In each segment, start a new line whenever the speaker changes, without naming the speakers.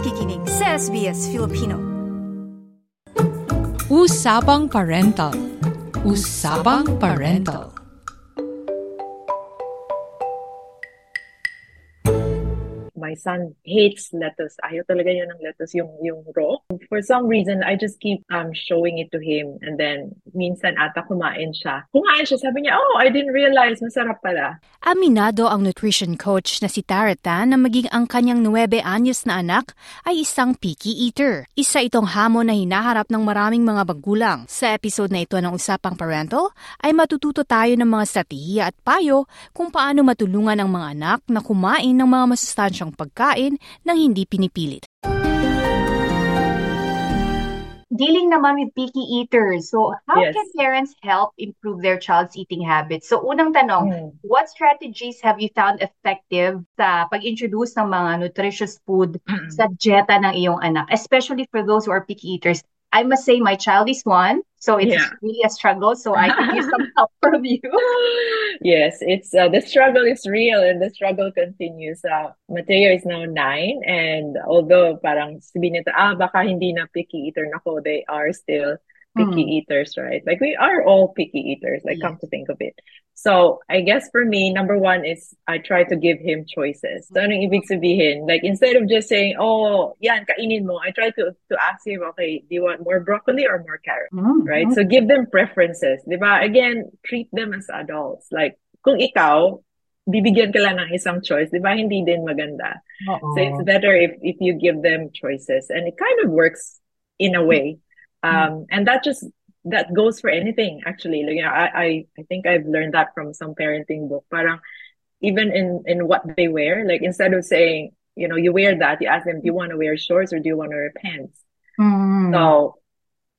nakikinig sa SBS Filipino.
Usapang Parental. Usapang Parental.
My son hates lettuce. Ayaw talaga niya ng lettuce, yung, yung raw. For some reason, I just keep um, showing it to him. And then, minsan ata kumain siya. Kumain siya, sabi niya, oh, I didn't realize, masarap pala.
Aminado ang nutrition coach na si Tarata na maging ang kanyang 9 anyos na anak ay isang picky eater. Isa itong hamon na hinaharap ng maraming mga magulang. Sa episode na ito ng Usapang Parental, ay matututo tayo ng mga strategiya at payo kung paano matulungan ang mga anak na kumain ng mga masustansyang pagkain nang hindi pinipilit.
dealing naman with picky eaters. So, how
Yes.
can parents help improve their child's eating habits? So, unang tanong,
Mm.
what strategies have you found effective sa pag-introduce ng mga nutritious food sa dieta ng iyong anak, especially for those who are picky eaters? I must say my child is one, so it's
Yeah.
really a struggle. So, I could use some help from you.
yes, it's uh, the struggle is real and the struggle continues. Uh, Mateo is now nine, and although parang sabihin nito, ah, baka hindi na picky eater na ko, they are still picky
Hmm.
eaters, right? Like we are all picky eaters, like come to think of it. So I guess for me, number one is I try to give him choices. So anong ibig sabihin? Like instead of just saying, oh, yan, kainin mo, I try to to ask him, okay, do you want more broccoli or more carrot?
Mm,
right? So give them preferences, di ba? Again, treat them as adults. Like, kung ikaw, bibigyan ka lang ng isang choice, di ba? Hindi din maganda.
Oo.
So it's better if, if you give them choices. And it kind of works in a way. Um, and that just, that goes for anything, actually. Like, you know, I, I, I think I've learned that from some parenting book. Parang, even in, in what they wear, like instead of saying, you know, you wear that, you ask them, do you want to wear shorts or do you want to wear pants?
Mm.
So,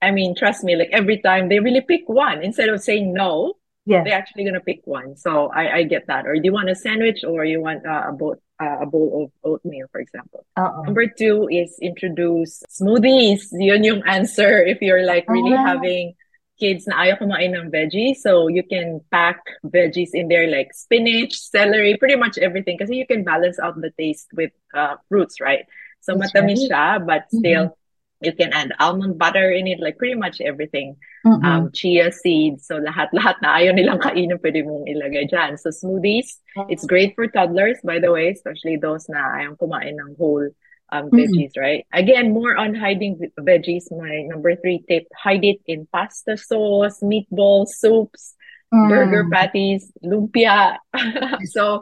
I mean, trust me, like every time they really pick one instead of saying no,
Yes.
they're actually gonna pick one. So I, I get that. Or do you want a sandwich or you want uh, a bowl uh, a bowl of oatmeal, for example?
Oo.
Number two is introduce smoothies. Yun yung answer if you're like really
Ah.
having kids na ayaw kumain ng veggies. So you can pack veggies in there like spinach, celery, pretty much everything. Kasi you can balance out the taste with uh, fruits, right? So
That's
matamis
right.
siya, but still you can add almond butter in it, like pretty much everything
Mm-mm.
um, chia seeds. So lahat-lahat na ayaw nilang kainin pwede mong ilagay dyan. So smoothies, it's great for toddlers, by the way, especially those na ayaw kumain ng whole um,
Mhm.
veggies, right? Again, more on hiding veggies. My number three tip, hide it in pasta sauce, meatballs, soups, burger
Mm.
patties, lumpia. so,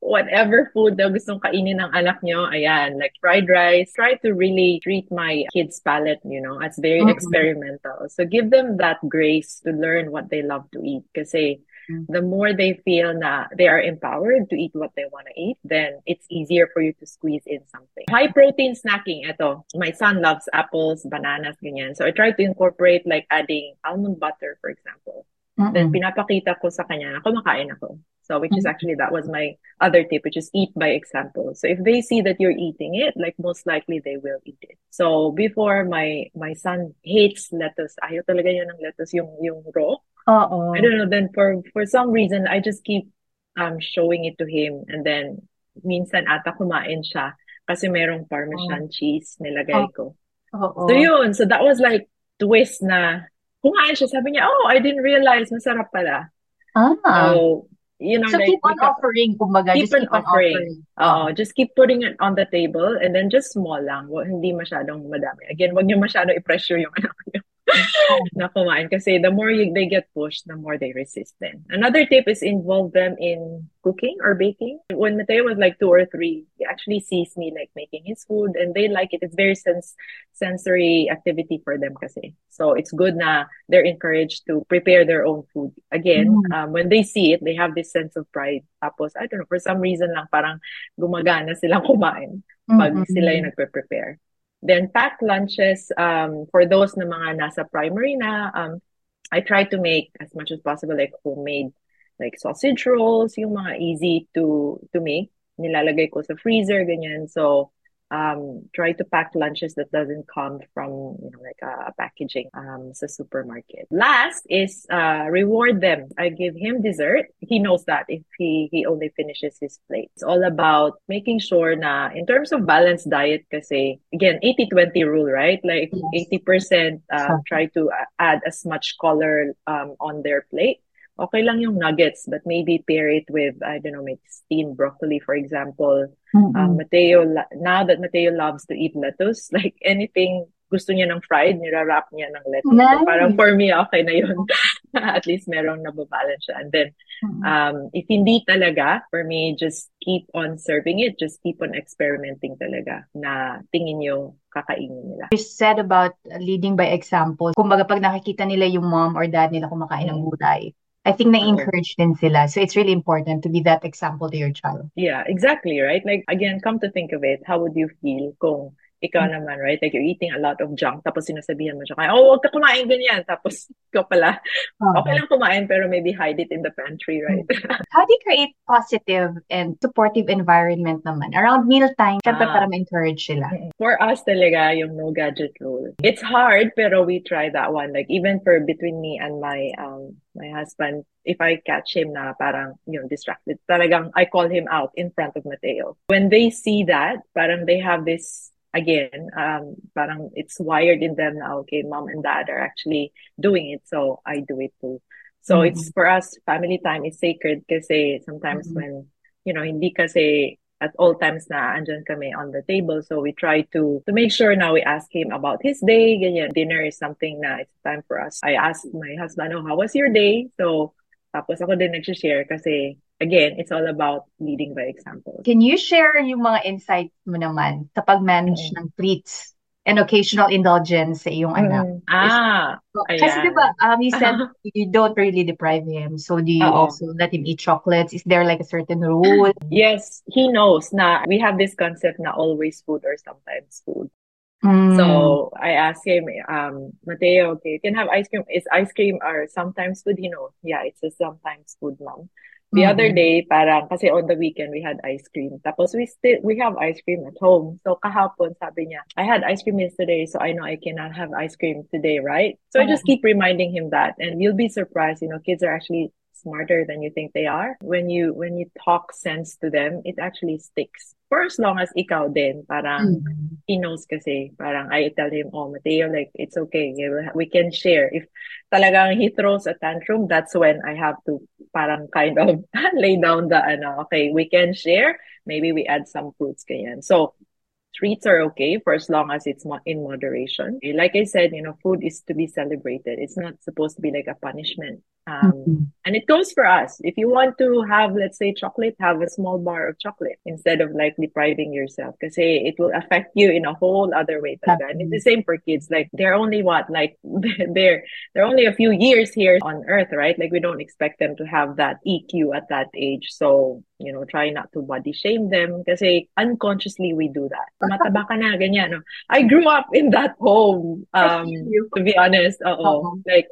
whatever food na gustong kainin ng anak nyo, ayan, like fried rice. Try to really treat my kids' palate, you know, as very
Mhm.
experimental. So, give them that grace to learn what they love to eat. Kasi,
Mm.
the more they feel na they are empowered to eat what they want to eat, then it's easier for you to squeeze in something. High protein snacking, ito. My son loves apples, bananas, ganyan. So, I try to incorporate like adding almond butter, for example. Then
Mm-mm.
pinapakita ko sa kanya na kumakain ako. So which is actually that was my other tip, which is eat by example. So if they see that you're eating it, like most likely they will eat it. So before my my son hates lettuce. Ayaw talaga niya ng lettuce yung yung raw.
Oo.
I don't know. Then for for some reason I just keep um showing it to him and then minsan ata kumain siya kasi merong parmesan cheese nilagay ko.
Oo.
So yun, so that was like twist na kumain siya. Sabi niya, oh, I didn't realize masarap pala.
Ah.
So, you know,
So
like,
keep on
because-
offering, kumbaga.
keep
just keep on
offering.
offering.
Oo, just keep putting it on the table and then just small lang. Hindi masyadong madami. Again, wag niyo masyadong i-pressure yung anak niyo na kumain kasi the more you, they get pushed, the more they resist then. Another tip is involve them in cooking or baking. When Mateo was like two or three, he actually sees me like making his food and they like it. It's very sense sensory activity for them kasi. So it's good na they're encouraged to prepare their own food. Again,
Mm.
um, when they see it, they have this sense of pride. Tapos, I don't know, for some reason lang parang gumagana silang kumain pag
Mm-mm.
sila yung nagpe-prepare. Then packed lunches, um, for those na mga nasa primary na, um, I try to make as much as possible like homemade like sausage rolls, yung mga easy to to make. Nilalagay ko sa freezer, ganyan. So, um, try to pack lunches that doesn't come from you know like a, a packaging um sa supermarket. Last is uh, reward them. I give him dessert. He knows that if he he only finishes his plate. It's all about making sure na in terms of balanced diet kasi again 80-20 rule, right? Like
Yes.
80% uh, try to add as much color um, on their plate. Okay lang yung nuggets, but maybe pair it with, I don't know, maybe steamed broccoli, for example.
Mm-mm.
Um, Mateo, now that Mateo loves to eat lettuce, like anything gusto niya ng fried, nirarap niya ng lettuce. So
Nice.
parang for me, okay na yun. At least merong nababalance siya. And then,
Mm-mm.
um, if hindi talaga, for me, just keep on serving it. Just keep on experimenting talaga na tingin nyo kakainin nila.
You said about leading by example. Kumbaga, pag nakikita nila yung mom or dad nila kumakain ng
Mm.
gulay, I think na-encourage din sila. So it's really important to be that example to your child.
Yeah, exactly, right? Like, again, come to think of it, how would you feel kung ikaw naman, right? Like, you're eating a lot of junk, tapos sinasabihan mo siya, kaya, oh, huwag ka kumain ganyan. Tapos, ikaw pala, okay lang kumain, pero maybe hide it in the pantry, right?
How do you create positive and supportive environment naman around mealtime? Siyempre
Ah.
para ma-encourage sila.
For us talaga, yung no gadget rule. It's hard, pero we try that one. Like, even for between me and my, um, my husband, if I catch him na parang, you know, distracted, talagang I call him out in front of Mateo. When they see that, parang they have this, again, um, parang it's wired in them na, okay, mom and dad are actually doing it, so I do it too. So
Mhm.
it's for us, family time is sacred kasi sometimes
Mhm.
when, you know, hindi kasi at all times na andyan kami on the table. So we try to to make sure now we ask him about his day. Ganyan. Dinner is something na it's time for us. I asked my husband, oh, how was your day? So tapos ako din nag-share kasi again, it's all about leading by example.
Can you share yung mga insights mo naman sa pag-manage
Mm.
ng treats and occasional indulgence sa iyong anak?
Mm. Ah,
Kasi
ayan.
diba, um, you said you don't really deprive him. So do you
Oo.
also let him eat chocolates? Is there like a certain rule?
Yes, he knows na we have this concept na always food or sometimes food.
Mm.
So I asked him, um, Mateo, okay, you can have ice cream. Is ice cream or sometimes food? You know, yeah, it's a sometimes food, mom. The other
Mhm.
day, parang, kasi on the weekend, we had ice cream. Tapos we still, we have ice cream at home. So kahapon, sabi niya, I had ice cream yesterday, so I know I cannot have ice cream today, right? So I just keep reminding him that. And you'll be surprised, you know, kids are actually smarter than you think they are. When you, when you talk sense to them, it actually sticks. For as long as ikaw din, parang,
Mm.
he knows kasi parang I tell him, oh, Mateo, like, it's okay. We can share. If talagang he throws a tantrum, that's when I have to parang kind of lay down the, ano, okay, we can share. Maybe we add some fruits, ganyan. So, treats are okay for as long as it's in moderation. Like I said, you know, food is to be celebrated. It's not supposed to be like a punishment. Um,
Mhm.
and it goes for us. If you want to have, let's say, chocolate, have a small bar of chocolate instead of like depriving yourself. Because it will affect you in a whole other way. talaga. And it's the same for kids. Like they're only what, like they're they're only a few years here on Earth, right? Like we don't expect them to have that EQ at that age. So you know, try not to body shame them. Kasi unconsciously we do that. Mataba ka na, ganyan. No? I grew up in that home. Um, to be honest, oo.
Oo.
Like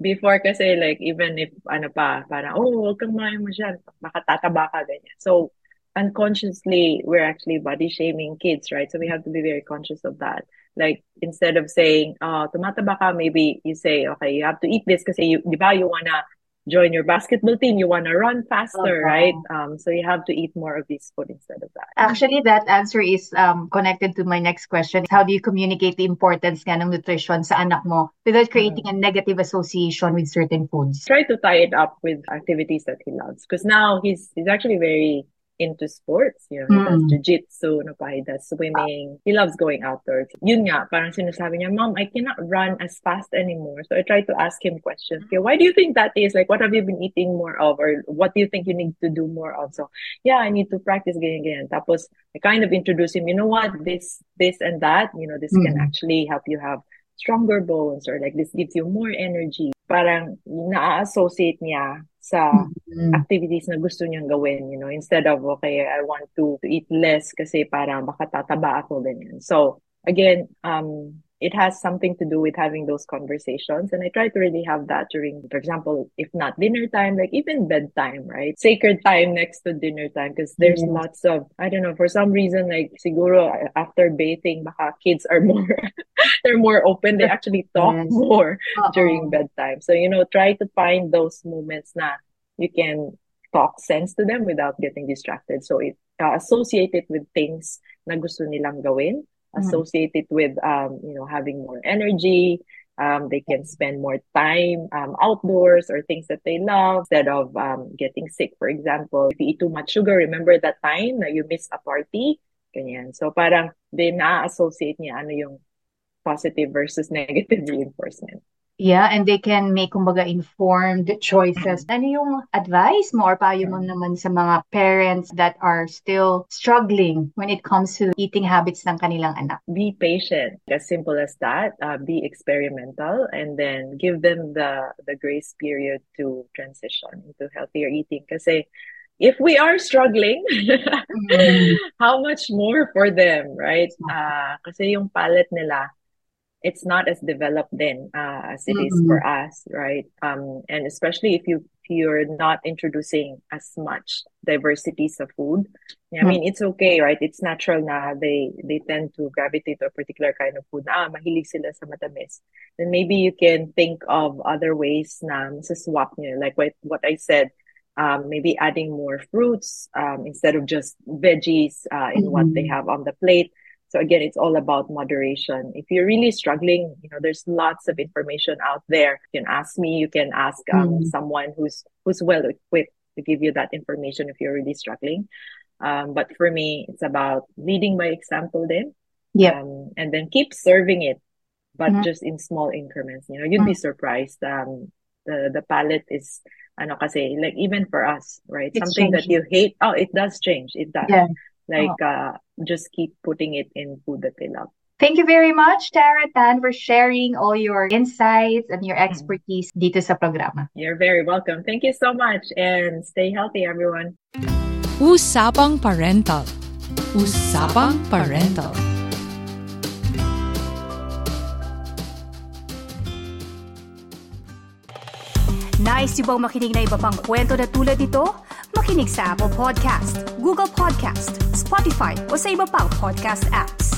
before kasi like even if ano pa parang oh wag kang kumain mo dyan makatataba ka ganyan. So unconsciously we're actually body shaming kids right? So we have to be very conscious of that. Like instead of saying oh tumataba ka maybe you say okay you have to eat this kasi you di ba you wanna join your basketball team you wanna run faster
Okay.
right um so you have to eat more of this food instead of that
Actually, that answer is um, connected to my next question. How do you communicate the importance ng nutrition sa anak mo without creating a negative association with certain foods?
try to tie it up with activities that he loves because now he's he's actually very into sports you know he does
Mm.
jiu-jitsu no pa, he does swimming he loves going outdoors. Yun nga parang sinasabi niya mom I cannot run as fast anymore. So I try to ask him questions. Okay why do you think that is? Like what have you been eating more of? Or what do you think you need to do more of? So yeah I need to practice ganyan ganyan. Tapos I kind of introduce him you know what? This this and that you know this can
Mm.
actually help you have stronger bones or like this gives you more energy parang na-associate niya sa
Mm.
activities na gusto niyang gawin, you know, instead of, okay, I want to, to eat less kasi parang baka tataba ako, ganyan. So, again, um, it has something to do with having those conversations. And I try to really have that during, for example, if not dinner time, like even bedtime, right? Sacred time next to dinner time, because there's mm-hmm. lots of, I don't know, for some reason, like siguro after bathing, baka kids are more, they're more open. They actually talk yes. more Uh-oh. during bedtime. So, you know, try to find those moments na you can talk sense to them without getting distracted. So it uh, associate it with things na gusto nilang gawin Mm-hmm. associated with um, you know having more energy um, they can spend more time um, outdoors or things that they love instead of um, getting sick for example. If you eat too much sugar remember that time that you missed a party? Ganyan. So parang din na-associate niya ano yung positive versus negative reinforcement
Yeah, and they can make kumbaga informed choices. Ano yung advice mo or payo mo naman sa mga parents that are still struggling when it comes to eating habits ng kanilang anak?
Be patient. As simple as that. Uh, be experimental and then give them the the grace period to transition into healthier eating kasi if we are struggling, mm-hmm. how much more for them, right? Uh, kasi yung palate nila it's not as developed then uh, as it mm-hmm. is for us, right? Um, and especially if you if you're not introducing as much diversities of food. I mm-hmm. mean, it's okay, right? It's natural na they they tend to gravitate to a particular kind of food. Ah, mahilig sila sa matamis. Then maybe you can think of other ways na swap niyo. Like what, what I said, um, maybe adding more fruits um, instead of just veggies uh, in mm-hmm. what they have on the plate so again, it's all about moderation. If you're really struggling, you know, there's lots of information out there. You can ask me, you can ask um, mm. someone who's who's well equipped to give you that information if you're really struggling. Um, but for me, it's about leading by example then.
Yeah.
Um, and then keep serving it, but mm-hmm. just in small increments. You know, you'd mm-hmm. be surprised. Um, the the palate is ano kasi like even for us, right? It's Something changing. that you hate. Oh, it does change. It does. Yeah. Like, oh. uh, just keep putting it in food that they love.
Thank you very much, Tara Tan, for sharing all your insights and your mm-hmm. expertise mm-hmm. dito sa programa.
You're very welcome. Thank you so much and stay healthy, everyone.
Usapang Parental. Usapang Parental.
Nice yung bang makinig na iba pang kwento na tulad ito? Makinig sa Apple Podcast, Google Podcast, Spotify o sa iba pang podcast apps.